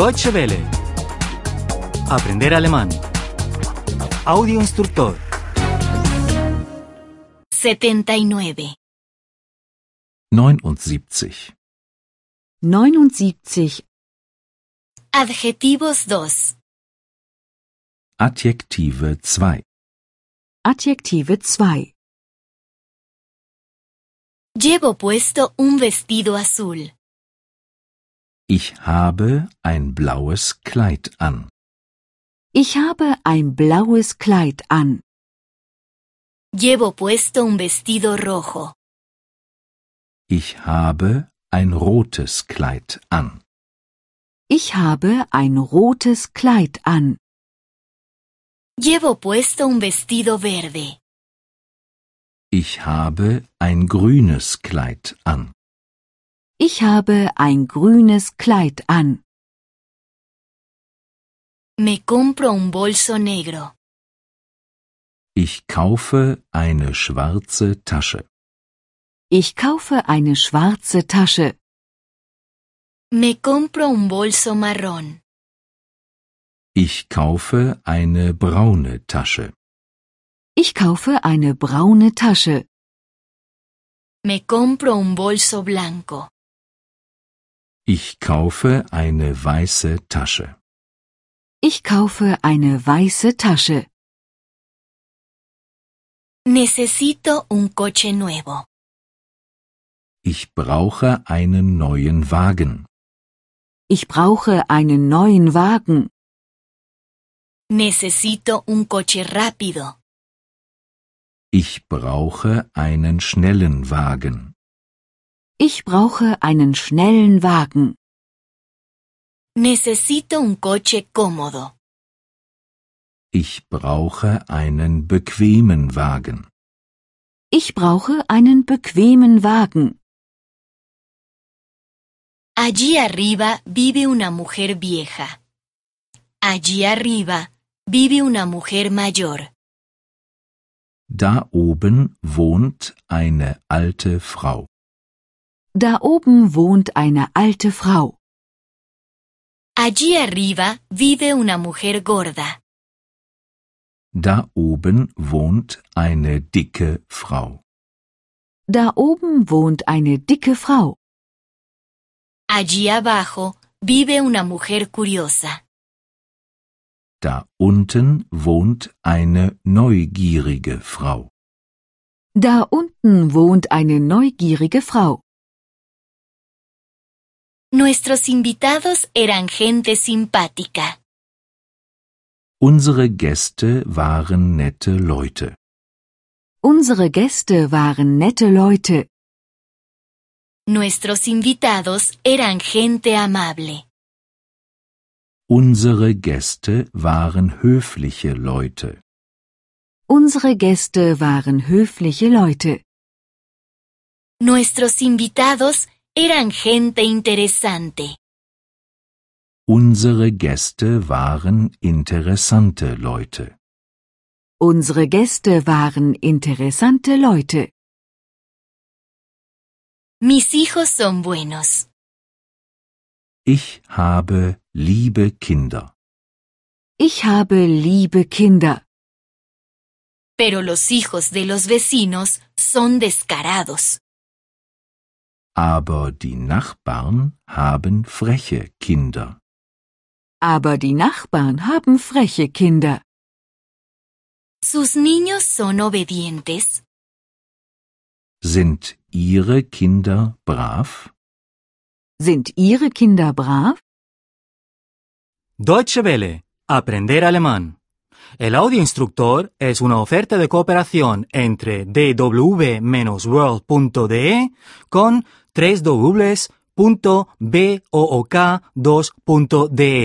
Deutsche Welle. Aprender alemán. Audio instructor. 79. 79. 79. Adjetivos 2. Adjektive 2. Adjektive 2. Llevo puesto un vestido azul. Ich habe ein blaues Kleid an. Ich habe ein blaues Kleid an. Llevo puesto un vestido rojo. Ich habe ein rotes Kleid an. Ich habe ein rotes Kleid an. Llevo puesto un vestido verde. Ich habe ein grünes Kleid an. Ich habe ein grünes Kleid an. Me compro un bolso negro. Ich kaufe eine schwarze Tasche. Ich kaufe eine schwarze Tasche. Me compro un bolso marrón. Ich kaufe eine braune Tasche. Ich kaufe eine braune Tasche. Me compro un bolso blanco. Ich kaufe eine weiße Tasche. Ich kaufe eine weiße Tasche. Necesito un coche nuevo. Ich brauche einen neuen Wagen. Ich brauche einen neuen Wagen. Necesito un coche rápido. Ich brauche einen schnellen Wagen. Ich brauche einen schnellen Wagen. Necesito un coche cómodo. Ich brauche einen bequemen Wagen. Ich brauche einen bequemen Wagen. Allí arriba vive una mujer vieja. Allí arriba vive una mujer mayor. Da oben wohnt eine alte Frau. Da oben wohnt eine alte Frau. Allí arriba vive una mujer gorda. Da oben wohnt eine dicke Frau. Da oben wohnt eine dicke Frau. Allí abajo vive una mujer curiosa. Da unten wohnt eine neugierige Frau. Da unten wohnt eine neugierige Frau. Nuestros invitados eran gente simpática. Unsere Gäste waren nette Leute. Unsere Gäste waren nette Leute. Nuestros invitados eran gente amable. Unsere Gäste waren höfliche Leute. Unsere Gäste waren höfliche Leute. Nuestros invitados eran gente interesante. Unsere Gäste waren interessante Leute. Unsere Gäste waren interessante Leute. Mis hijos son buenos. Ich habe liebe Kinder. Ich habe liebe Kinder. Pero los hijos de los vecinos son descarados. Aber die Nachbarn haben freche Kinder. Aber die Nachbarn haben freche Kinder. ¿Sus niños son obedientes? Sind Ihre Kinder brav? Sind Ihre Kinder brav? Deutsche Welle. Aprender alemán. El audio instructor es una oferta de cooperación entre dw-world.de con www.book2.de.